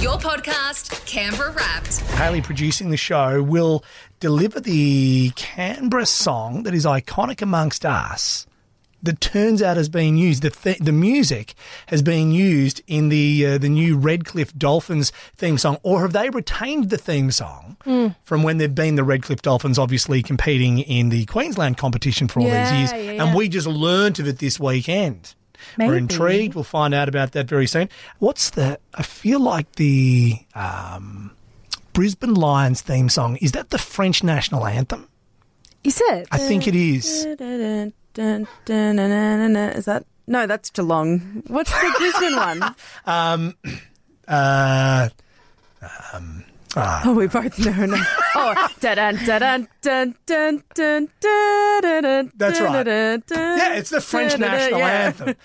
Your podcast, Canberra Wrapped. Haley producing the show will deliver the Canberra song that is iconic amongst us. That turns out has been used. The th- the music has been used in the uh, the new Redcliffe Dolphins theme song, or have they retained the theme song from when they've been the Redcliffe Dolphins, obviously competing in the Queensland competition for all Yeah, these years, yeah, and we just learnt of it this weekend. We're intrigued. We'll find out about that very soon. What's the? I feel like the um, Brisbane Lions theme song is that the French national anthem? Is it? I think it is. Is that? No, that's Geelong. What's the Brisbane one? Um, uh, Ah. Oh, we both know now. oh. That's right. Yeah, it's the French national anthem. Is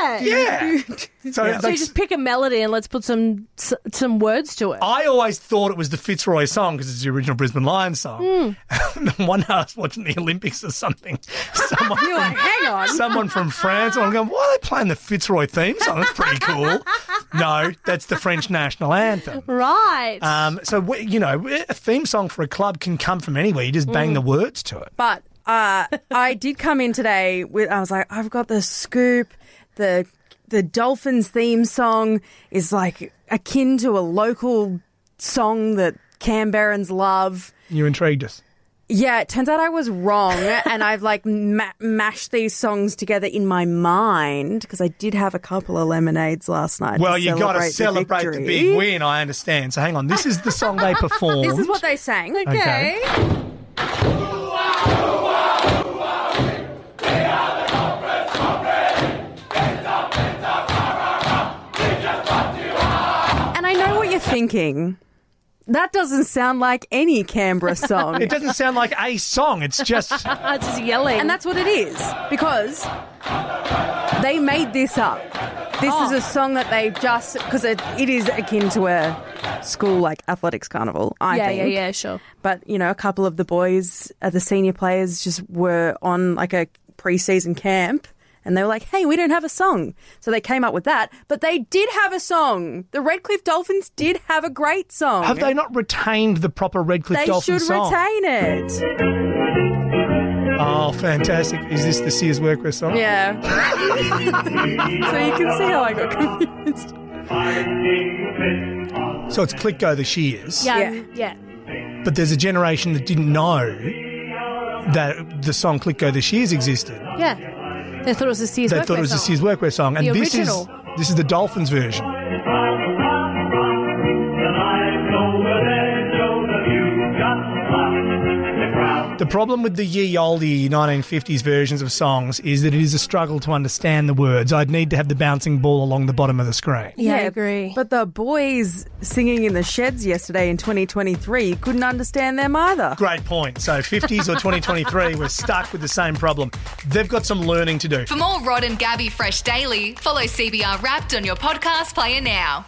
it? Yeah. So, yeah. so you just pick a melody and let's put some some words to it. I always thought it was the Fitzroy song because it's the original Brisbane Lions song. Mm. One day I was watching the Olympics or something. Someone, from, like, Hang on. someone from France. I'm going, why are they playing the Fitzroy theme song? That's pretty cool no, that's the French national anthem. Right. Um, so, you know, a theme song for a club can come from anywhere. You just bang the words to it. But uh, I did come in today with. I was like, I've got the scoop. The the Dolphins theme song is like akin to a local song that Canberrans love. You intrigued us. Yeah, it turns out I was wrong, and I've like ma- mashed these songs together in my mind because I did have a couple of lemonades last night. Well, you got to celebrate the, victory. big win. I understand. So, hang on. This is the song they performed. This is what they sang. Okay. And I know what you're thinking. That doesn't sound like any Canberra song. It doesn't sound like a song. It's just it's just yelling. And that's what it is because they made this up. This is Oh. a song that they just because it, it is akin to a school like athletics carnival. I yeah, think. yeah, yeah, sure. But you know, a couple of the boys, uh, the senior players, just were on like a preseason camp. And they were like, hey, we don't have a song. So they came up with that. But they did have a song. The Redcliffe Dolphins did have a great song. have they not retained the proper Redcliffe They Dolphins song? They should retain it. Oh, fantastic! Is this the Sears Workwear song? Yeah. so you can see how I got confused. So it's Click Go the Shears. Yeah, Yeah. yeah. But there's a generation that didn't know that the song Click Go the Shears existed. Yeah. They thought it was a Sears They thought it was a song. Sears Workwear song, and The this original. is this is the Dolphins version. The problem with the ye olde 1950s versions of songs is that it is a struggle to understand the words. I'd need to have the bouncing ball along the bottom of the screen. Yeah, I agree. But the boys singing in the sheds yesterday in 2023 couldn't understand them either. Great point. So 50s or 2023, we're stuck with the same problem. They've got some learning to do. For more Rod and Gabby Fresh Daily, follow CBR Wrapped on your podcast player now.